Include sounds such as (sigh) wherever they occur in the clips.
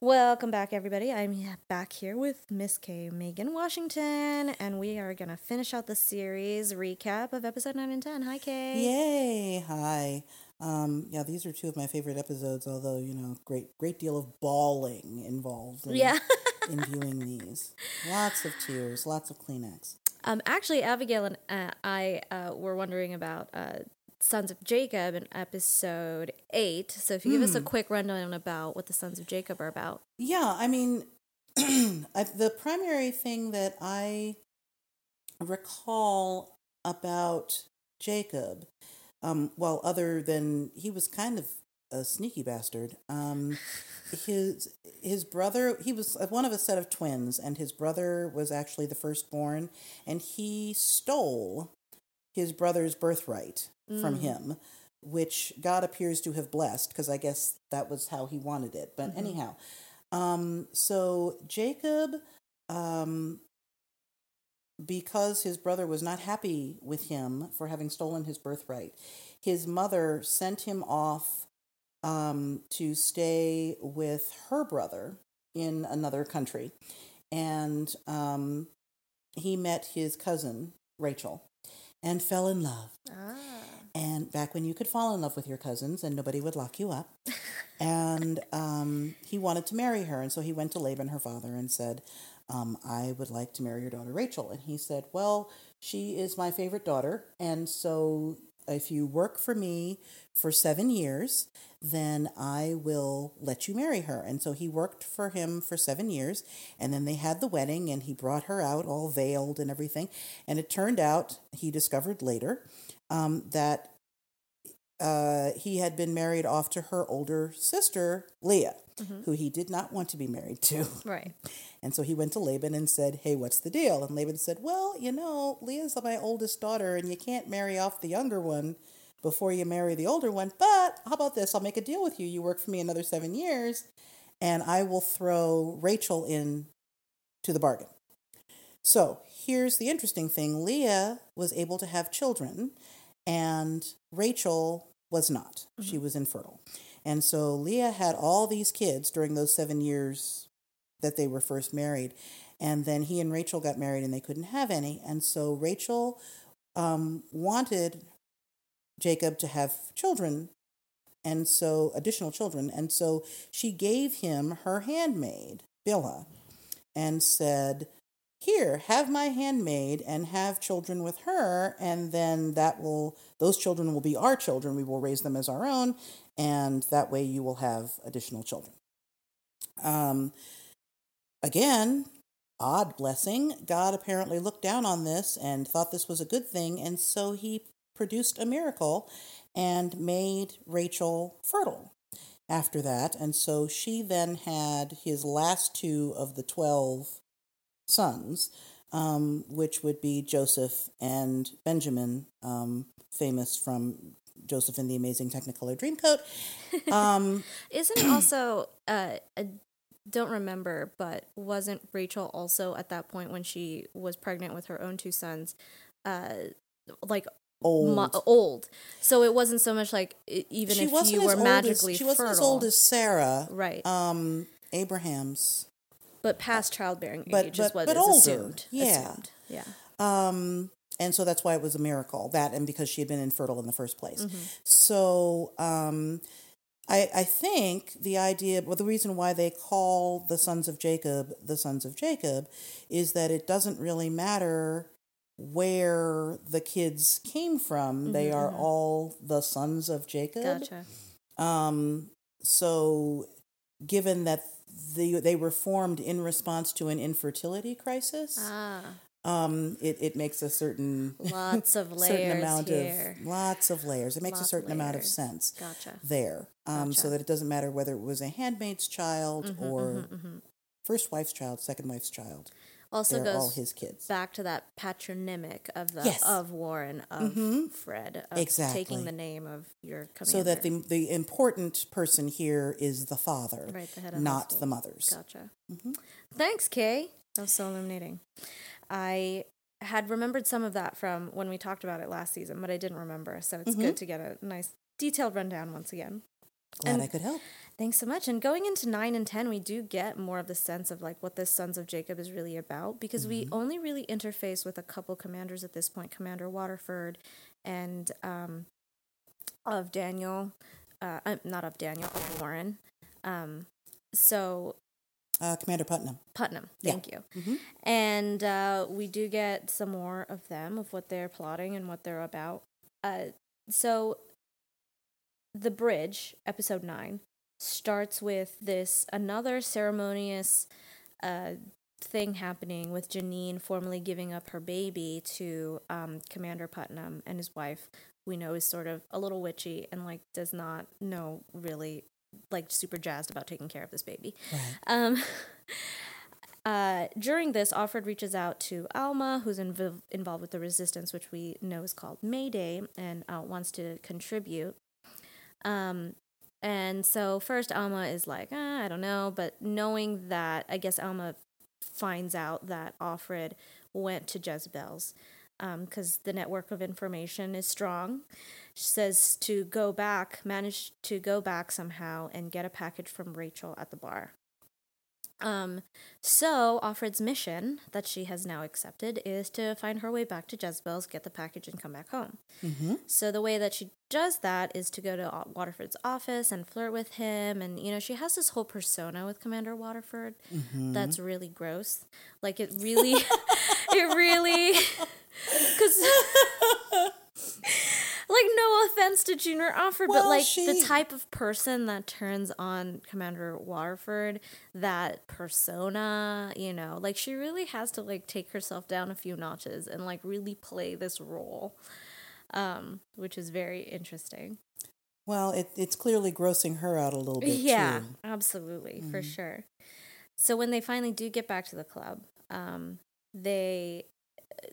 Welcome back, everybody. I'm back here with Miss K. Megan Washington, and we are going to finish out the series recap of episode 9 and 10. Hi, Kay. Yay! Hi. Um, yeah, these are two of my favorite episodes. Although you know, great great deal of bawling involved. In, Yeah. (laughs) in viewing these, lots of tears, lots of Kleenex. Um, actually, Abigail and uh, I uh, were wondering about uh, Sons of Jacob in episode 8. So if you give us a quick rundown about what the Sons of Jacob are about. Yeah, I mean, (clears throat) I, the primary thing that I recall about Jacob, um, well, other than he was kind of a sneaky bastard, um, (laughs) his his brother he was one of a set of twins, and his brother was actually the firstborn, and he stole his brother's birthright from him. Which God appears to have blessed, because I guess that was how he wanted it. But anyhow, um, so Jacob, um, because his brother was not happy with him for having stolen his birthright, his mother sent him off um, to stay with her brother in another country. And um, he met his cousin, Rachel, and fell in love. Ah. And back when you could fall in love with your cousins and nobody would lock you up. (laughs) and um, he wanted to marry her. And so he went to Laban, her father, and said, um, I would like to marry your daughter, Rachel. And he said, Well, she is my favorite daughter. And so if you work for me for seven years, then I will let you marry her. And so he worked for him for seven years. And then they had the wedding, and he brought her out all veiled and everything. And it turned out, he discovered later, um, that uh, he had been married off to her older sister, Leah, who he did not want to be married to. Right. And so he went to Laban and said, Hey, what's the deal? And Laban said, Well, you know, Leah's my oldest daughter, and you can't marry off the younger one before you marry the older one. But how about this? I'll make a deal with you. You work for me another seven years, and I will throw Rachel in to the bargain. So here's the interesting thing Leah was able to have children, and Rachel was not. She was infertile. And so Leah had all these kids during those seven years that they were first married. And then he and Rachel got married and they couldn't have any. And so Rachel um, wanted Jacob to have children, and so additional children. And so she gave him her handmaid, Bilhah, and said, here have my handmaid and have children with her and then that will those children will be our children. We will raise them as our own and that way you will have additional children. Um, again odd blessing god apparently looked down on this and thought this was a good thing and so he produced a miracle and made rachel fertile after that and so she then had his last two of the 12 sons, um, which would be Joseph and Benjamin, um, famous from Joseph in the Amazing Technicolor Dreamcoat. (laughs) Um, Isn't (clears throat) also, uh, I don't remember, but wasn't Rachel also at that point when she was pregnant with her own two sons, uh, like old. mo- old? So it wasn't so much like even she if you were magically as, she wasn't as old as Sarah, right? um, Abraham's. But past childbearing but- age is but- what but is older. assumed. Yeah. Assumed. Yeah. Um, and so that's why it was a miracle that and because she had been infertile in the first place. Mm-hmm. So um, I, I think the idea, well, the reason why they call the sons of Jacob the sons of Jacob is that it doesn't really matter where the kids came from. They are all the sons of Jacob. Mm-hmm, Gotcha. Um, so, given that the, they were formed in response to an infertility crisis, Ah, um, it, it makes a certain lots of (laughs) layers certain amount here. of lots of layers. It makes Lots a certain amount of sense Gotcha. there, um, so that it doesn't matter whether it was a handmaid's child Mm-hmm, or first wife's child, second wife's child. Also They're goes his kids. back to that patronymic of the Yes. of Warren of mm-hmm. Fred of Exactly. taking the name of your commander. So that the the important person here is the father, Right, the head of not the mothers. Gotcha. Mm-hmm. Thanks, Kay. That was so illuminating. I had remembered some of that from when we talked about it last season, but I didn't remember. So it's good mm-hmm. to get a nice detailed rundown once again. Glad And- I could help. Thanks so much. And going into nine and ten, we do get more of the sense of like what the Sons of Jacob is really about because we only really interface with a couple commanders at this point, Commander Waterford and um, of Daniel, uh, uh, not of Daniel, of Warren. Um, so Uh, Commander Putnam. Putnam, Yeah. thank you. And uh, we do get some more of them, of what they're plotting and what they're about. Uh, so, The Bridge, episode 9, starts with this another ceremonious uh, thing happening with Janine formally giving up her baby to um, Commander Putnam and his wife. We know is sort of a little witchy and like does not know really like super jazzed about taking care of this baby. Right. Um, (laughs) uh, during this, Offred reaches out to Alma, who's inv- involved with the resistance, which we know is called Mayday, and uh, wants to contribute. Um, and so first, Alma is like, eh, I don't know, but knowing that, I guess Alma finds out that Offred went to Jezebel's because the network of information is strong. She says to go back, manage to go back somehow and get a package from Rachel at the bar. Um, so Offred's mission that she has now accepted is to find her way back to Jezebel's, get the package, and come back home. Mm-hmm. So the way that she does that is to go to Waterford's office and flirt with him, and you know she has this whole persona with Commander Waterford that's really gross. Like it really, (laughs) it really, (laughs) because. (laughs) like no offense to Junior Offred, but like she- the type of person that turns on Commander Waterford, that persona, you know, like she really has to like take herself down a few notches and like really play this role, um, which is very interesting. Well, it, it's clearly grossing her out a little bit Yeah, too. absolutely, for sure. So when they finally do get back to the club, um, they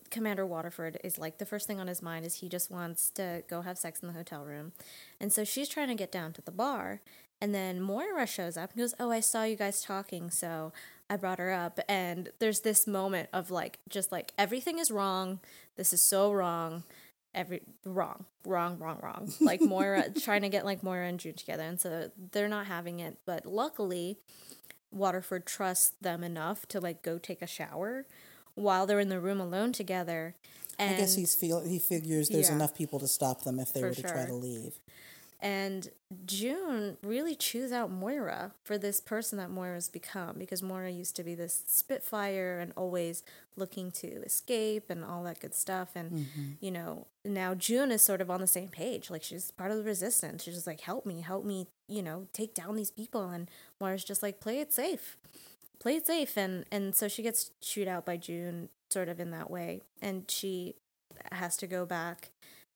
Commander Waterford is like the first thing on his mind is he just wants to go have sex in the hotel room. And so she's trying to get down to the bar. And then Moira shows up and goes, Oh, I saw you guys talking, so I brought her up. And there's this moment of like, just like, everything is wrong. This is so wrong. Every wrong, wrong, wrong, wrong. (laughs) Like Moira trying to get like Moira and June together. And so they're not having it. But luckily, Waterford trusts them enough to like go take a shower while they're in the room alone together. And, I guess he's feel he figures there's Yeah. enough people to stop them if they were to try to leave. and June really chews out Moira for this person that Moira's become because Moira used to be this spitfire and always looking to escape and all that good stuff. And, Mm-hmm. you know, now June is sort of on the same page. Like she's part of the resistance. She's just like, help me, help me, you know, take down these people. And Moira's just like, play it safe. Play it safe. And, and so she gets chewed out by June sort of in that way. And she has to go back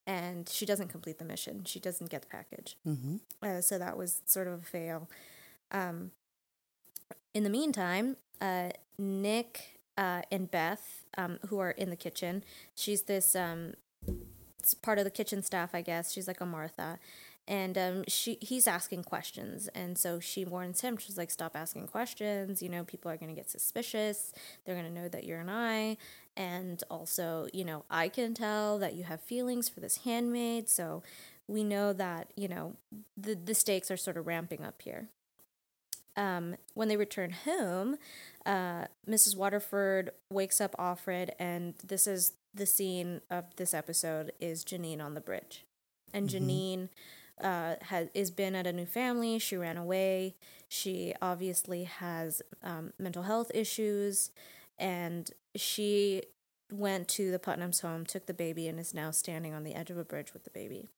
and she doesn't complete the mission. She doesn't get the package. Mm-hmm. Uh, so that was sort of a fail. Um, in the meantime, uh, Nick uh, and Beth, um, who are in the kitchen, she's this um, it's part of the kitchen staff, I guess. She's like a Martha, and um, she he's asking questions, and so she warns him. She's like, "Stop asking questions. You know, people are going to get suspicious. They're going to know that you're an eye, and also, you know, I can tell that you have feelings for this handmaid. So we know that you know the the stakes are sort of ramping up here." Um, when they return home, uh, Mrs. Waterford wakes up Offred, and this is the scene of this episode is Janine on the bridge, and Janine uh, has is been at a new family. She ran away. She obviously has um, mental health issues, and she went to the Putnam's home, took the baby, and is now standing on the edge of a bridge with the baby.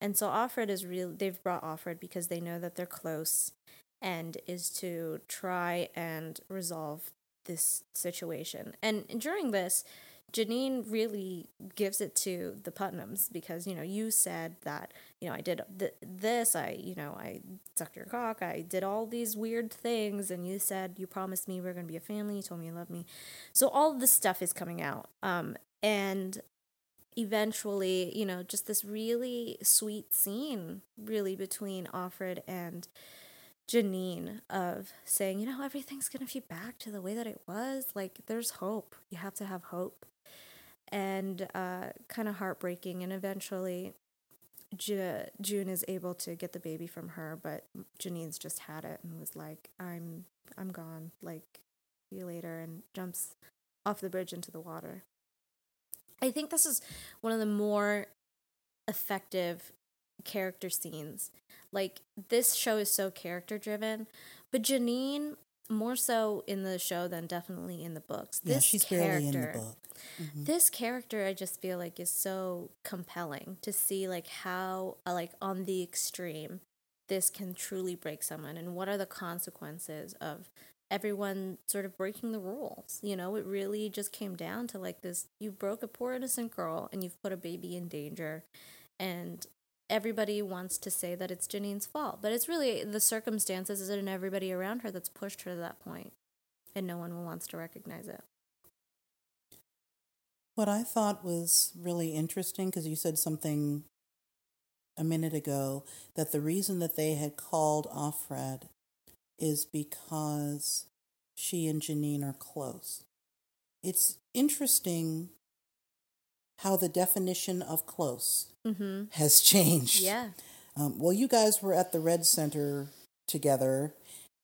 And so Offred is real. they've brought Offred because they know that they're close and is to try and resolve this situation. And during this, Janine really gives it to the Putnams because you know you said that you know I did th- this I you know I sucked your cock I did all these weird things and you said you promised me we are gonna be a family you told me you loved me so all this stuff is coming out um and eventually you know just this really sweet scene really between Offred and Janine of saying, you know, everything's going to be back to the way that it was. Like, there's hope. You have to have hope. And uh, kind of heartbreaking. And eventually, J- June is able to get the baby from her, but Janine's just had it and was like, "I'm I'm gone." Like, see you later, and jumps off the bridge into the water. I think this is one of the more effective character scenes. Like this show is so character driven, but Janine more so in the show than definitely in the books. Yeah, This she's character, barely in the book. Mhm. this character I just feel like is so compelling to see like how uh, like on the extreme this can truly break someone and what are the consequences of everyone sort of breaking the rules you know it really just came down to like this you broke a poor innocent girl and you've put a baby in danger and everybody wants to say that it's Janine's fault but it's really the circumstances and everybody around her that's pushed her to that point and no one wants to recognize it What I thought was really interesting, because you said something a minute ago, that the reason that they had called Offred is because she and Janine are close. It's interesting how the definition of close mm-hmm has (laughs) changed. yeah Um, well, you guys were at the Red Center together,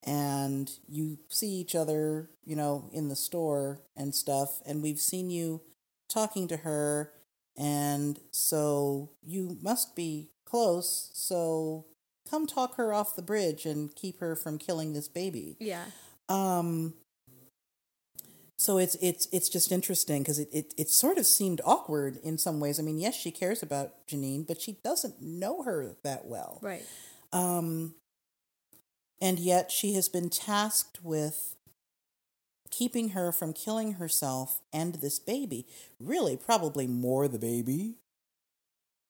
and you see each other, you know, in the store and stuff, and we've seen you talking to her, and so you must be close. So come talk her off the bridge and keep her from killing this baby. yeah Um. So it's it's it's just interesting because it, it it sort of seemed awkward in some ways. I mean, yes, she cares about Janine, but she doesn't know her that well. right Um, and yet she has been tasked with keeping her from killing herself and this baby. Really, probably more the baby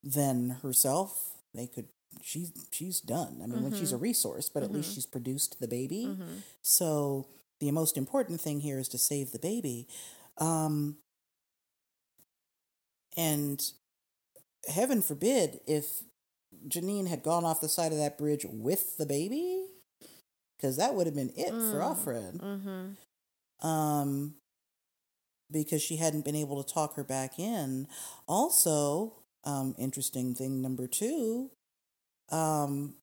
than herself. They could. She's she's done. I mean, when she's a resource, but at least Mhm. she's produced the baby. mm-hmm. So the most important thing here is to save the baby. Um, and heaven forbid if Janine had gone off the side of that bridge with the baby, because that would have been it for Mm. Offred. Mm-hmm. Um, because she hadn't been able to talk her back in. Also, um, interesting thing number two, um,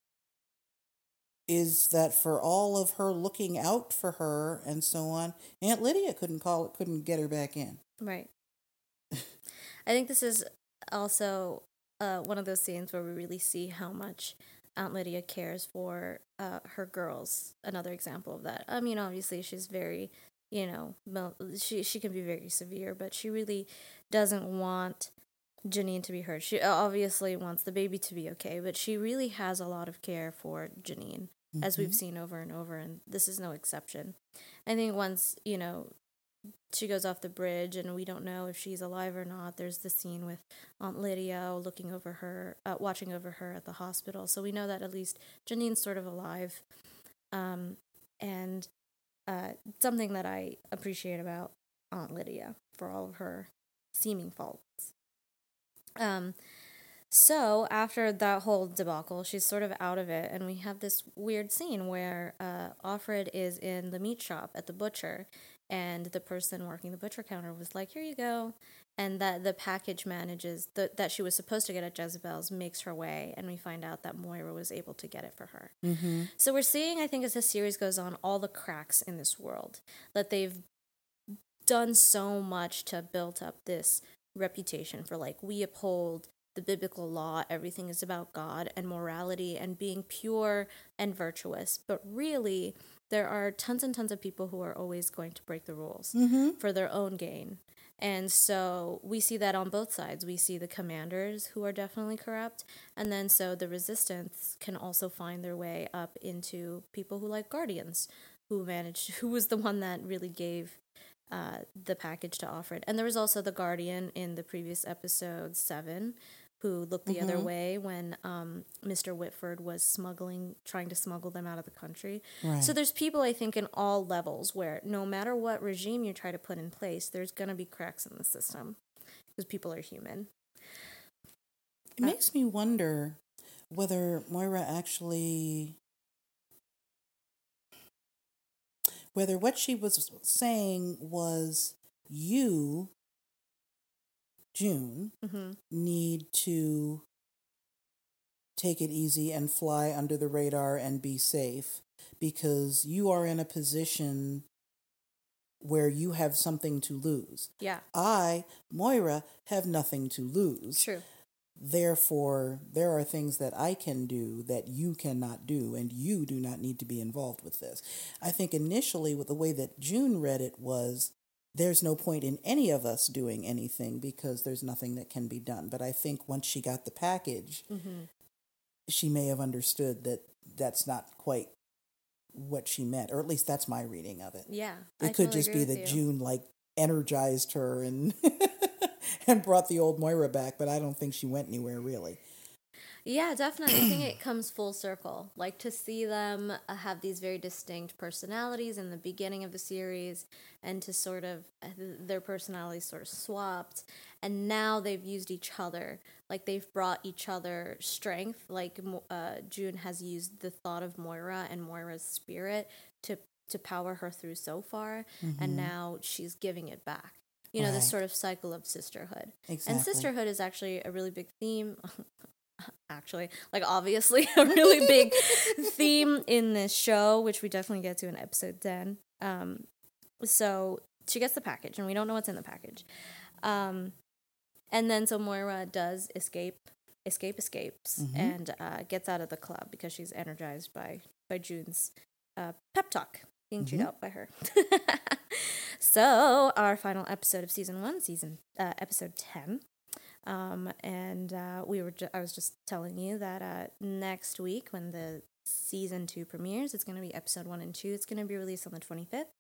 is that for all of her looking out for her and so on, Aunt Lydia couldn't call it, couldn't get her back in. Right. (laughs) I think this is also uh, one of those scenes where we really see how much Aunt Lydia cares for uh, her girls. Another example of that. I mean, obviously, she's very, you know, she she can be very severe, but she really doesn't want Janine to be hurt. She obviously wants the baby to be okay, but she really has a lot of care for Janine, as we've Mhm. seen over and over, and this is no exception. I think once, you know, she goes off the bridge and we don't know if she's alive or not. There's the scene with Aunt Lydia looking over her, uh, watching over her at the hospital. So we know that at least Janine's sort of alive. Um, and uh, something that I appreciate about Aunt Lydia for all of her seeming faults. Um, so after that whole debacle, she's sort of out of it, and we have this weird scene where uh, Offred is in the meat shop at the butcher, and the person working the butcher counter was like, "Here you go," and that the package manages the, that she was supposed to get at Jezebel's makes her way, and we find out that Moira was able to get it for her. Mm-hmm. So we're seeing, I think, as the series goes on, all the cracks in this world that they've done so much to build up this reputation for like we uphold the biblical law everything is about god and morality and being pure and virtuous but really there are tons and tons of people who are always going to break the rules Mm-hmm. for their own gain and so we see that on both sides we see the commanders who are definitely corrupt and then so the resistance can also find their way up into people who like guardians who managed (laughs) who was the one that really gave uh, the package to Offred. And there was also the Guardian in the previous episode seven, who looked the other Mhm. way when um, Mr. Whitford was smuggling, trying to smuggle them out of the country. Right. So there's people, I think, in all levels where no matter what regime you try to put in place, there's going to be cracks in the system because people are human. It makes me wonder whether Moira actually whether what she was saying was you June hmm need to take it easy and fly under the radar and be safe because you are in a position where you have something to lose. Yeah. I, Moira, have nothing to lose. True. Therefore, there are things that I can do that you cannot do, and you do not need to be involved with this. I think initially, with the way that June read it, was there's no point in any of us doing anything because there's nothing that can be done. But I think once she got the package, Mm-hmm. she may have understood that that's not quite what she meant, or at least that's my reading of it. Yeah. It I could totally just be that you. June like energized her and (laughs) and brought the old Moira back, but I don't think she went anywhere really. Yeah, definitely. I think it comes full circle. Like to see them uh, have these very distinct personalities in the beginning of the series, and to sort of uh, their personalities sort of swapped, and now they've used each other. Like they've brought each other strength. Like uh, June has used the thought of Moira and Moira's spirit to to power her through so far, and now she's giving it back. You know, this sort of cycle of sisterhood. Exactly. And sisterhood is actually a really big theme. (laughs) actually, like obviously (laughs) a really big (laughs) theme in this show, which we definitely get to in episode 10. Um, so she gets the package, and we don't know what's in the package. Um, and then so Moira does escape, escape, escapes, Mhm. and uh, gets out of the club because she's energized by by June's uh, pep talk being chewed Mhm. out by her. (laughs) so our final episode of season one, season uh, episode ten, um, and uh, we were ju- I was just telling you that uh, next week when the season two premieres, it's going to be episode one and two. It's going to be released on the twenty fifth,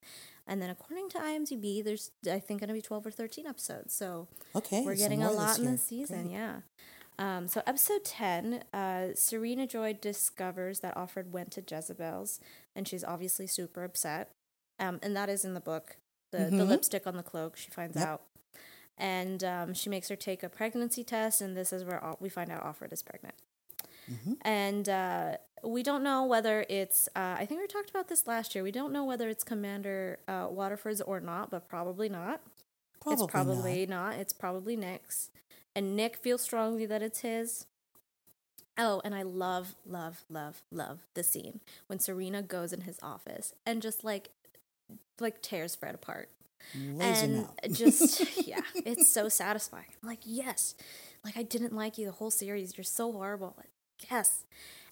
and then according to IMDb, there's I think going to be twelve or thirteen episodes. So okay, we're getting a lot in year. this season, Great. yeah. Um, so episode ten, uh, Serena Joy discovers that Offred went to Jezebel's, and she's obviously super upset. Um, and that is in the book. The the Mhm. lipstick on the cloak, she finds Yep. out, and um, she makes her take a pregnancy test, and this is where we find out Offred is pregnant. Mhm. And uh, we don't know whether it's. Uh, I think we talked about this last year. We don't know whether it's Commander uh, Waterford's or not, but probably not Probably, it's probably not. It's probably Nick's. And Nick feels strongly that it's his. Oh, and I love, love, love, love the scene when Serena goes in his office and just like like tears Fred apart. And just (laughs) yeah, it's so satisfying. I'm like, yes. Like I didn't like you the whole series. You're so horrible. Like, yes.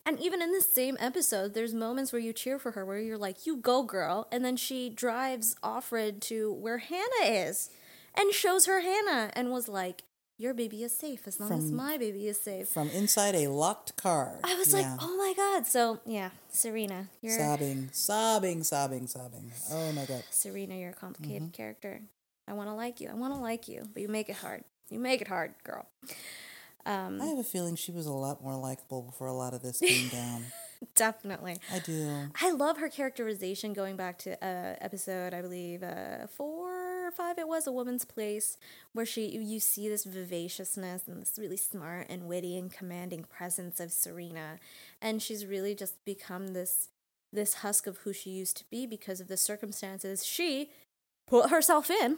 And even in the same episode, there's moments where you cheer for her where you're like, you go, girl. And then she drives Offred to where Hannah is and shows her Hannah and was like, your baby is safe as long as my baby is safe. from inside a locked car. I was Yeah. like, oh my God. So, yeah, Serena, you're sobbing, sobbing, sobbing, sobbing. Oh my god. Serena, you're a complicated Mm-hmm. character. I want to like you. I want to like you, but you make it hard. You make it hard, girl. Um, I have a feeling she was a lot more likable before a lot of this came (laughs) down. definitely. I do. I love her characterization going back to uh, episode, I believe, uh, four or five. It was a woman's place where she you see this vivaciousness and this really smart and witty and commanding presence of Serena, and she's really just become this this husk of who she used to be because of the circumstances she put herself in.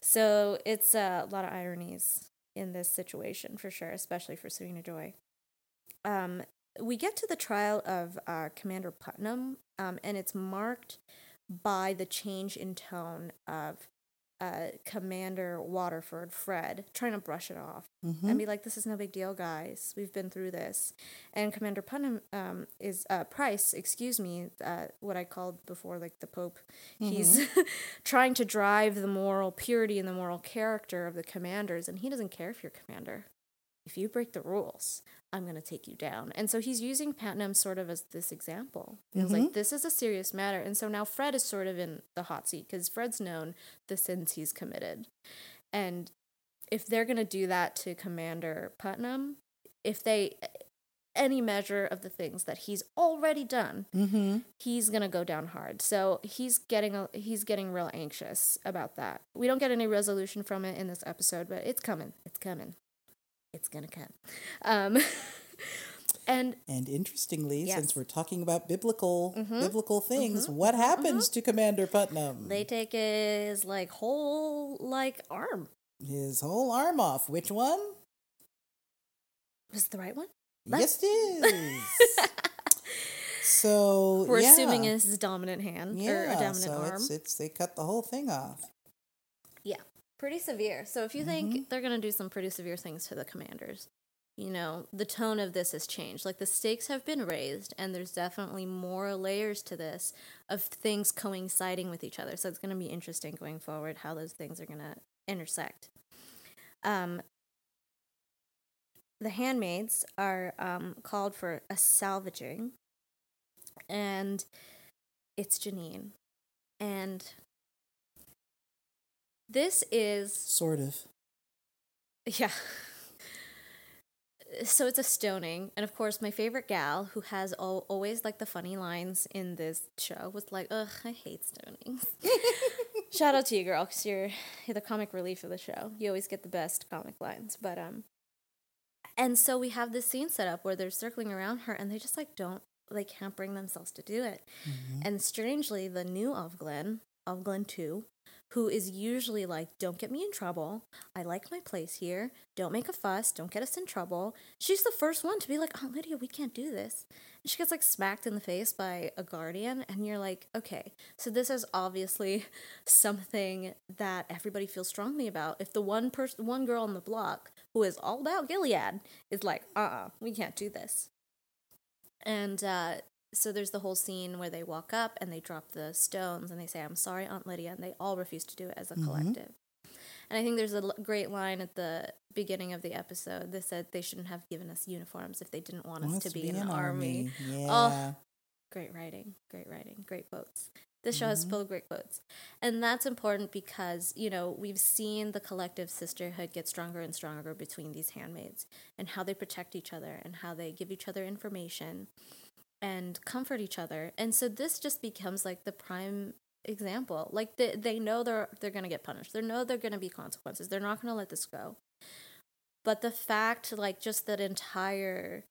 So it's a lot of ironies in this situation for sure, especially for Serena Joy. Um, we get to the trial of uh, Commander Putnam, um, and it's marked by the change in tone of uh, Commander Waterford, Fred, trying to brush it off Mm-hmm. and be like, "This is no big deal, guys. We've been through this." And Commander Putnam um, is uh, Pryce, excuse me, uh, what I called before, like the Pope. He's (laughs) trying to drive the moral purity and the moral character of the commanders, and he doesn't care if you're commander. If you break the rules, I'm going to take you down. And so he's using Putnam sort of as this example. Feels like this is a serious matter. And so now Fred is sort of in the hot seat because Fred's known the sins he's committed. And if they're going to do that to Commander Putnam, if they any measure of the things that he's already done, Mm-hmm. he's gonna go down hard. So he's getting a, he's getting real anxious about that. We don't get any resolution from it in this episode, but it's coming. It's coming. It's gonna come. Um, (laughs) and And interestingly, Yes. Mm-hmm. since we're talking about biblical biblical things, what happens to Commander Putnam? they take his like whole like arm. His whole arm off. Which one? Was it the right one? Yes, it is. (laughs) so We're yeah. assuming it's his dominant hand or a dominant so arm. it's it's they cut the whole thing off. Yeah, pretty severe. So if you Mm-hmm. think they're going to do some pretty severe things to the commanders, you know, the tone of this has changed. Like the stakes have been raised, and there's definitely more layers to this of things coinciding with each other. So it's going to be interesting going forward how those things are going to intersect. Um, the handmaids are um, called for a salvaging, and it's Janine. And this is Sort of. yeah. So it's a stoning, and of course, my favorite gal, who has al- always like the funny lines in this show, was like, "Ugh, I hate stonings." (laughs) Shout out to you, girl, because you're you're the comic relief of the show. You always get the best comic lines, but um. And so we have this scene set up where they're circling around her, and they just like don't, they can't bring themselves to do it. And strangely, the new Ofglen, Ofglen two, who is usually like, "Don't get me in trouble. I like my place here. Don't make a fuss. Don't get us in trouble." She's the first one to be like, "Aunt Lydia, we can't do this." And she gets like smacked in the face by a guardian, and you're like, "Okay, so this is obviously (laughs) something that everybody feels strongly about." If the one person, one girl on the block who is all about Gilead is like, "Uh, uh we can't do this," and uh, so there's the whole scene where they walk up and they drop the stones and they say, "I'm sorry, Aunt Lydia," and they all refuse to do it as a mm-hmm. collective. And I think there's a l- great line at the beginning of the episode that said they shouldn't have given us uniforms if they didn't want us to be, in an army. Oh, yeah. Oh. Great writing, great writing, great quotes. This show has mm-hmm. full of great quotes. And that's important because, you know, we've seen the collective sisterhood get stronger and stronger between these handmaids and how they protect each other and how they give each other information and comfort each other. And so this just becomes like the prime example. Like they, they know they're they're going to get punished. They know they're going to be consequences. They're not going to let this go. But the fact like just that entire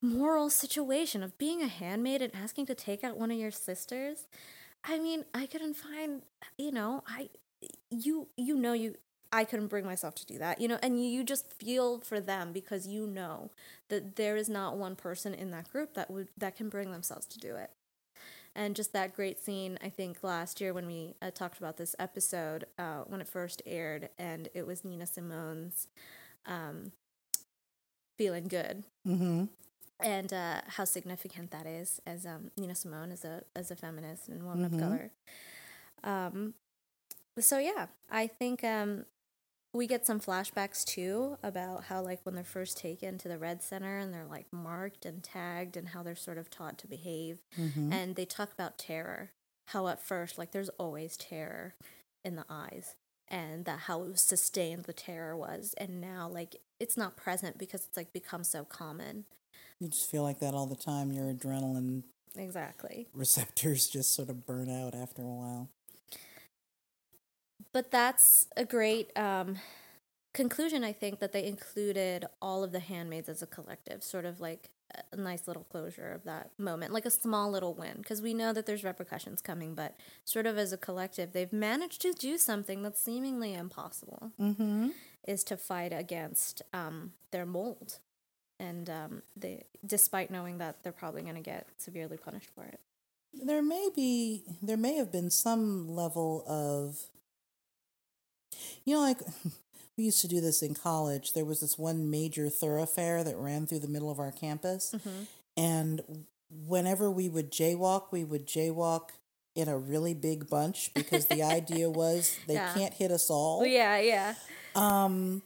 moral situation of being a handmaid and asking to take out one of your sisters i mean i couldn't find you know i you you know you i couldn't bring myself to do that you know and you, just feel for them because you know that there is not one person in that group that would that can bring themselves to do it and just that great scene i think last year when we uh, talked about this episode uh, when it first aired and it was nina simone's um, feeling good Mm-hmm. and uh, how significant that is as um, Nina Simone as a as a feminist and woman Mhm. of color. Um, so yeah, I think um, we get some flashbacks too about how like when they're first taken to the Red Center and they're like marked and tagged and how they're sort of taught to behave, Mm-hmm. and they talk about terror. How at first like there's always terror in the eyes. And that how sustained the terror was, and now like it's not present because it's like become so common. You just feel like that all the time. Your adrenaline Exactly. receptors just sort of burn out after a while. But that's a great um, conclusion i think that they included all of the handmaids as a collective sort of like a nice little closure of that moment like a small little win because we know that there's repercussions coming but sort of as a collective they've managed to do something that's seemingly impossible Mm-hmm. is to fight against um, their mold and um, they despite knowing that they're probably going to get severely punished for it There may be, there may have been some level of, you know, like (laughs) we used to do this in college. There was this one major thoroughfare that ran through the middle of our campus, Mhm. and whenever we would jaywalk, we would jaywalk in a really big bunch because the idea (laughs) was they Yeah. can't hit us all. yeah yeah Um,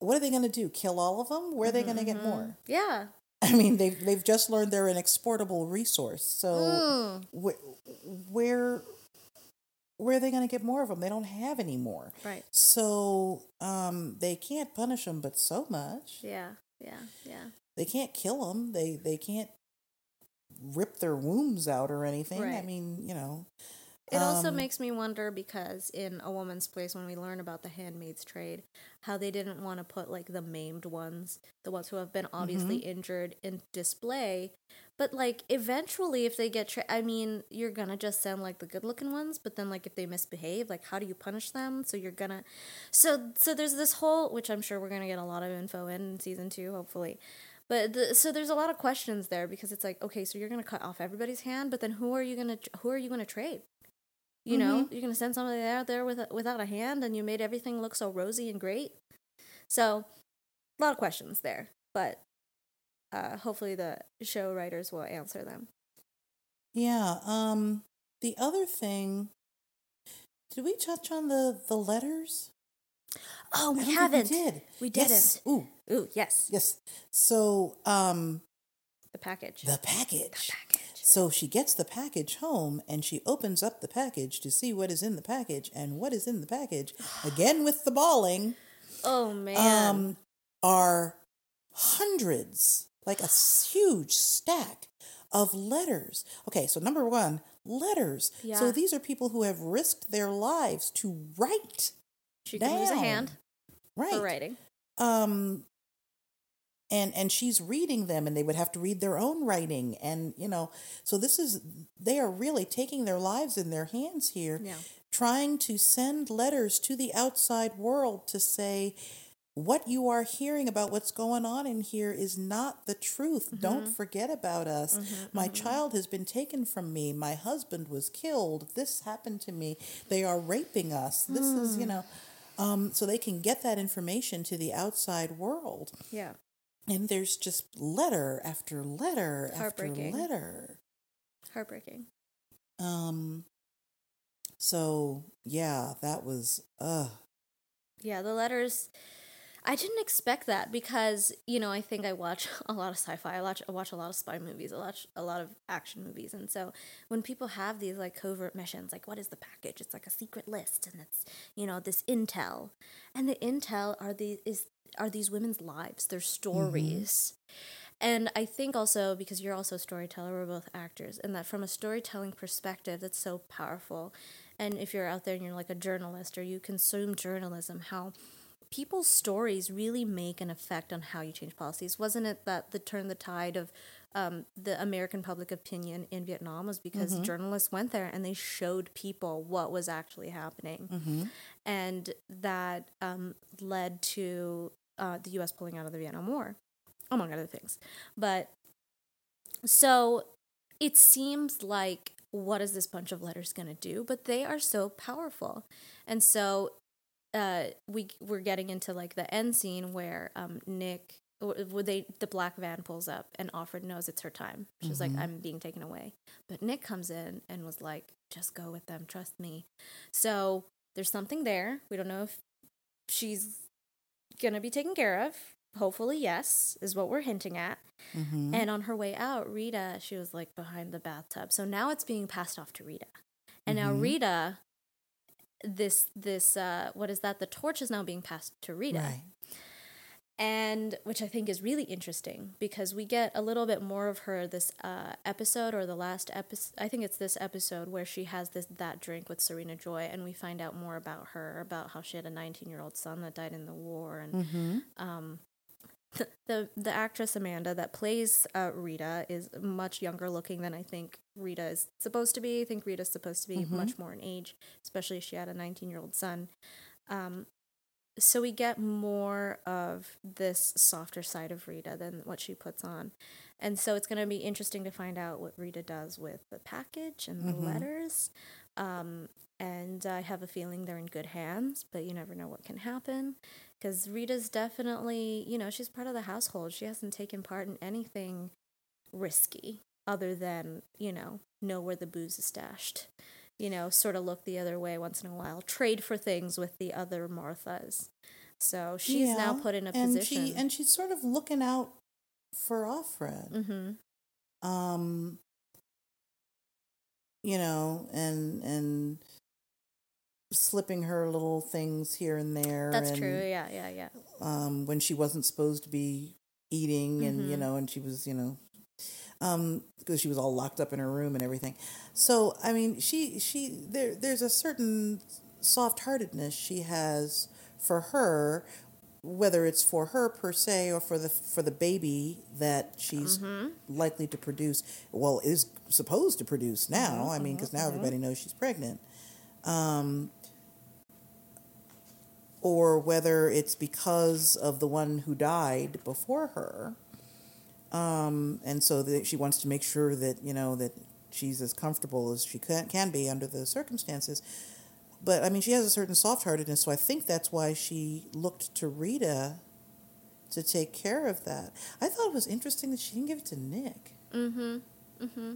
what are they going to do? Kill all of them? Where are they going to get Mhm. more? yeah (laughs) I mean, they've they've just learned they're an exportable resource. So Mm, wh- where where are they going to get more of them? They don't have any more. right So um, they can't punish them, but so much. yeah yeah yeah They can't kill them. They they can't rip their wombs out or anything. I mean, you know, It also Um, makes me wonder because in A Woman's Place, when we learn about the handmaid's trade, how they didn't want to put like the maimed ones, the ones who have been obviously injured, in display. But like eventually, if they get, tra- I mean, you're gonna just send like the good looking ones. But then like if they misbehave, like how do you punish them? So you're gonna, so so there's this whole, which I'm sure we're gonna get a lot of info in, in season two, hopefully. But the, so there's a lot of questions there because it's like, okay, so you're gonna cut off everybody's hand, but then who are you gonna who are you gonna trade? You know, you're gonna send somebody out there with a, without a hand, and you made everything look so rosy and great. So, a lot of questions there, but uh, hopefully the show writers will answer them. Yeah. Um. The other thing. Did we touch on the the letters? Oh, we I don't think haven't. We did. We Yes. Ooh. Ooh, yes, Yes. So, um, the package. the package. package. So she gets the package home and she opens up the package to see what is in the package. And what is in the package, (sighs) again with the bawling, Oh man. um, are hundreds, like a huge stack of letters. Okay, so number one, letters. Yeah. So these are people who have risked their lives to write. she can lose a hand Right. for writing. um and and she's reading them and they would have to read their own writing and you know so this is they are really taking their lives in their hands here Yeah. trying to send letters to the outside world to say what you are hearing about what's going on in here is not the truth. Mm-hmm. Don't forget about us. Mm-hmm, My mm-hmm. child has been taken from me. My husband was killed. This happened to me. They are raping us. This is, you hmm. know, um, so they can get that information to the outside world. Yeah. And there's just letter after letter after letter. Heartbreaking. Um, so yeah, that was uh Yeah, the letters. I didn't expect that because you know I think I watch (laughs) a lot of sci-fi. I watch I watch a lot of spy movies. I watch a lot of action movies, and so when people have these like covert missions, like what is the package? It's like a secret list, and it's you know this intel, and the intel are these is are these women's lives, their mm-hmm. stories. And I think also because you're also a storyteller, we're both actors, and that from a storytelling perspective, that's so powerful. And if you're out there and you're like a journalist or you consume journalism, how people's stories really make an effect on how you change policies. Wasn't it that the turn the tide of um, the American public opinion in Vietnam was because journalists went there and they showed people what was actually happening, and that um, led to uh, the U.S. pulling out of the Vietnam War, among other things. But so it seems like what is this bunch of letters going to do? But they are so powerful, and so uh, we we're getting into like the end scene where um, Nick, where they the black van pulls up and Offred knows it's her time. She's like, I'm being taken away, but Nick comes in and was like, just go with them, trust me. So there's something there. We don't know if she's gonna be taken care of. Hopefully, yes, is what we're hinting at. mhm. And on her way out, Rita, she was like behind the bathtub. So now it's being passed off to Rita. And now Mhm. Rita, this this uh what is that? The torch is now being passed to Rita. Right. And which I think is really interesting because we get a little bit more of her this uh, episode or the last episode. I think it's this episode where she has this that drink with Serena Joy, and we find out more about her, about how she had a 19 year old son that died in the war, and Mm-hmm. um, the, the the actress Amanda that plays uh, Rita is much younger looking than I think Rita is supposed to be. I think Rita's supposed to be much more in age, especially if she had a 19 year old son. Um, so we get more of this softer side of Rita than what she puts on. And so it's going to be interesting to find out what Rita does with the package and the letters. Um, and I have a feeling they're in good hands, but you never know what can happen. Because Rita's definitely, you know, she's part of the household. She hasn't taken part in anything risky other than, you know, know where the booze is stashed. You know, sort of look the other way once in a while, trade for things with the other Marthas. So she's now put in a and position. She, and she's sort of looking out for Offred. mm-hmm. Um, you know, and and slipping her little things here and there. That's and, true. Yeah, yeah, yeah. Um, when she wasn't supposed to be eating, and you Mhm. know, and she was, you know, um, because she was all locked up in her room and everything. So I mean, she she there there's a certain soft heartedness she has for her, whether it's for her per se or for the for the baby that she's likely to produce. Well, is supposed to produce now. I mean, because now everybody knows she's pregnant. Um, or whether it's because of the one who died before her. Um, and so she wants to make sure that, you know, that she's as comfortable as she can, can be under the circumstances. But I mean, she has a certain soft heartedness, so I think that's why she looked to Rita to take care of that. I thought it was interesting that she didn't give it to Nick. Mm-hmm. Mm-hmm.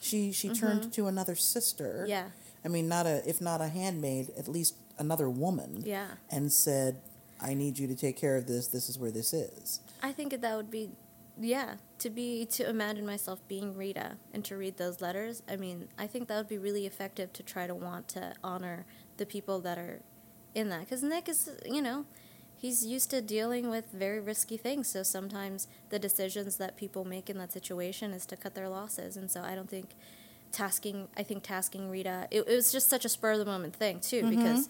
She she turned to another sister. Yeah. I mean, not a if not a handmaid, at least another woman. Yeah. And said, "I need you to take care of this. This is where this is." I think that would be, yeah, to be to imagine myself being Rita and to read those letters. I mean, I think that would be really effective to try to want to honor the people that are in that. Because Nick is, you know, he's used to dealing with very risky things. So sometimes the decisions that people make in that situation is to cut their losses. And so I don't think tasking, I think tasking Rita, it, it was just such a spur of the moment thing too, mm-hmm. because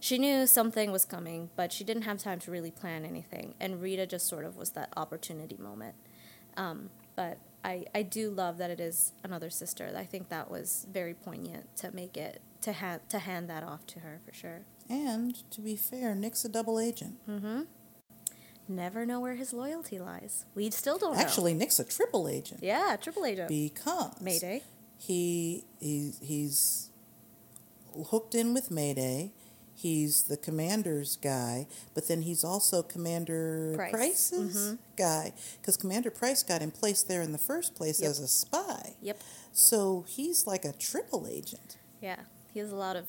she knew something was coming, but she didn't have time to really plan anything. And Rita just sort of was that opportunity moment. Um, but I, I do love that it is another sister. I think that was very poignant to make it to hand to hand that off to her for sure. And to be fair, Nick's a double agent. Mm-hmm. Never know where his loyalty lies. We still don't know. Actually, Nick's a triple agent yeah, triple agent. because Mayday. he he he's hooked in with Mayday. He's the commander's guy, but then he's also Commander Pryce. Pryce's guy because Commander Pryce got him placed there in the first place Yep. as a spy. Yep. So he's like a triple agent. Yeah. He has a lot of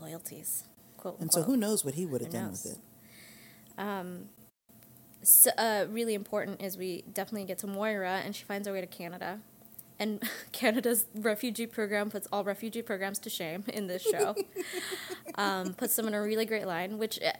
loyalties. Quote. And so who knows what he would have done knows? with it. Um, so, uh, really important is we definitely get to Moira, and she finds her way to Canada. And (laughs) Canada's refugee program puts all refugee programs to shame in this show. (laughs) um, puts them in a really great line, which uh,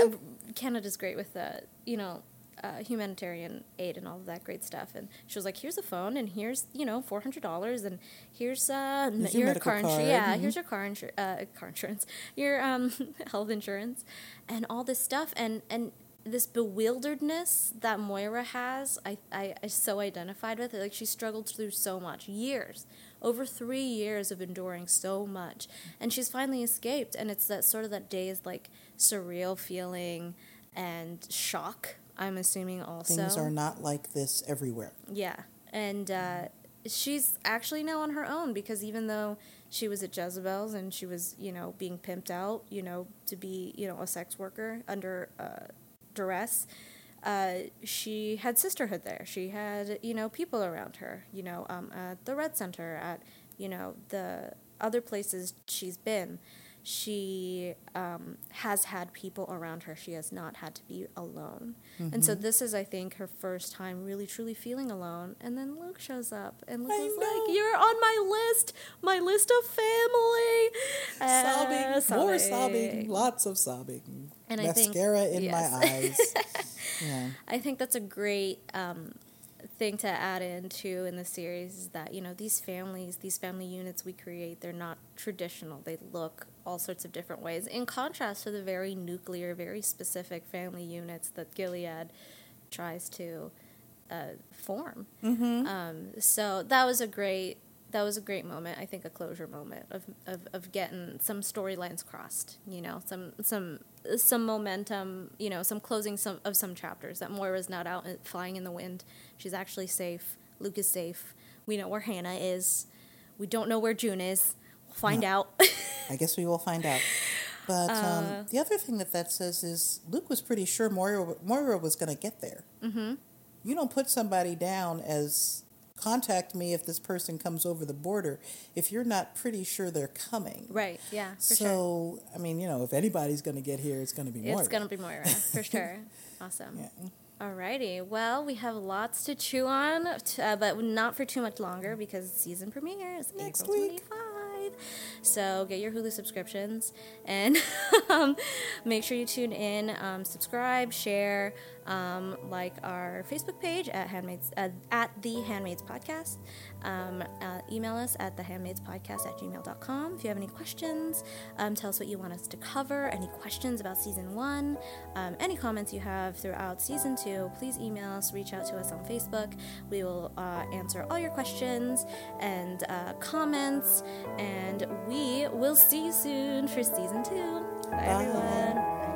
uh, Canada's great with, uh, you know, uh, humanitarian aid and all of that great stuff. And she was like, "Here's a phone, and here's you know four hundred dollars, and here's uh Here's your your car insurance. Yeah, mhm. here's your car insurance, uh, car insurance, (laughs) your um health insurance, and all this stuff, and and this bewilderedness that Moira has, I, I I so identified with it. Like she struggled through so much, years, over three years of enduring so much, and she's finally escaped. And it's that sort of that dazed, like surreal feeling and shock. I'm assuming also Things are not like this everywhere. yeah, and uh, she's actually now on her own because even though she was at Jezebel's and she was, you know, being pimped out, you know, to be, you know, a sex worker under uh, duress, uh, she had sisterhood there. She had, you know, people around her, you know, um, at the Red Center, at, you know, the other places she's been. She um, has had people around her. She has not had to be alone. And so this is, I think, her first time really truly feeling alone. And then Luke shows up, and Luke I is know. like, "You're on my list, my list of family." Uh, sobbing, more sobbing, lots of sobbing. And I think- Mascara in yes. my eyes. (laughs) yeah. I think that's a great um, thing to add into in the series is that you know these families, these family units we create, they're not traditional. They look all sorts of different ways. In contrast to the very nuclear, very specific family units that Gilead tries to uh, form. Mm-hmm. Um, so that was a great that was a great moment. I think a closure moment of of, of getting some storylines crossed. You know, some some some momentum. You know, some closing some of some chapters. That Moira's not out flying in the wind. She's actually safe. Luke is safe. We know where Hannah is. We don't know where June is. We'll find out. I guess we will find out. (laughs) But Uh, um, the other thing that that says is Luke was pretty sure Moira, Moira was going to get there. Mm-hmm. You don't put somebody down as contact me if this person comes over the border if you're not pretty sure they're coming. right. Yeah. For so, sure. I mean, you know, if anybody's going to get here, it's going to be Moira. It's gonna be Moira for sure. (laughs) Awesome. Yeah. Alrighty. Well, we have lots to chew on, uh, but not for too much longer because season premiere is Next April week. 25. So get your Hulu subscriptions and (laughs) um, make sure you tune in, um, subscribe, share, um, like our Facebook page at Handmaids uh, at the Handmaids Podcast. Um, uh, email us at the Handmaids Podcast at gmail.com if you have any questions. Um, tell us what you want us to cover. Any questions about season one? Um, any comments you have throughout season two? Please email us. Reach out to us on Facebook. We will uh, answer all your questions and uh, comments. And we will see you soon for season two. Bye, Bye. everyone.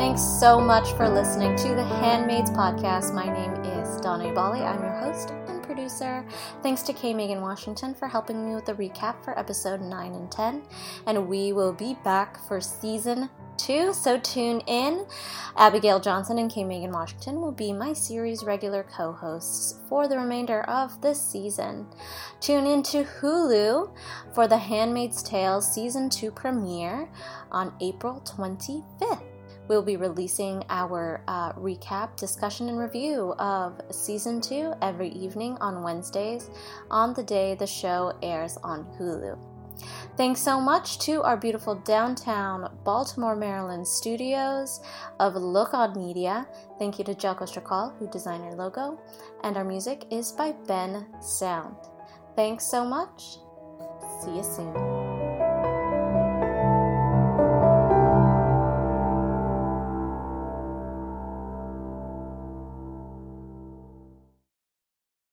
Thanks so much for listening to the Handmaids Podcast. My name is Donna Ibale. I'm your host and producer. Thanks to Kay Megan Washington for helping me with the recap for episode 9 and 10. And we will be back for season 2, so tune in. Abigail Johnson and Kay Megan Washington will be my series regular co hosts for the remainder of this season. Tune in to Hulu for The Handmaid's Tale season 2 premiere on April 25th. We'll be releasing our uh, recap, discussion, and review of season two every evening on Wednesdays on the day the show airs on Hulu. Thanks so much to our beautiful downtown Baltimore, Maryland studios of Look On Media. Thank you to Jelko Strakal, who designed our logo. And our music is by Ben Sound. Thanks so much. See you soon.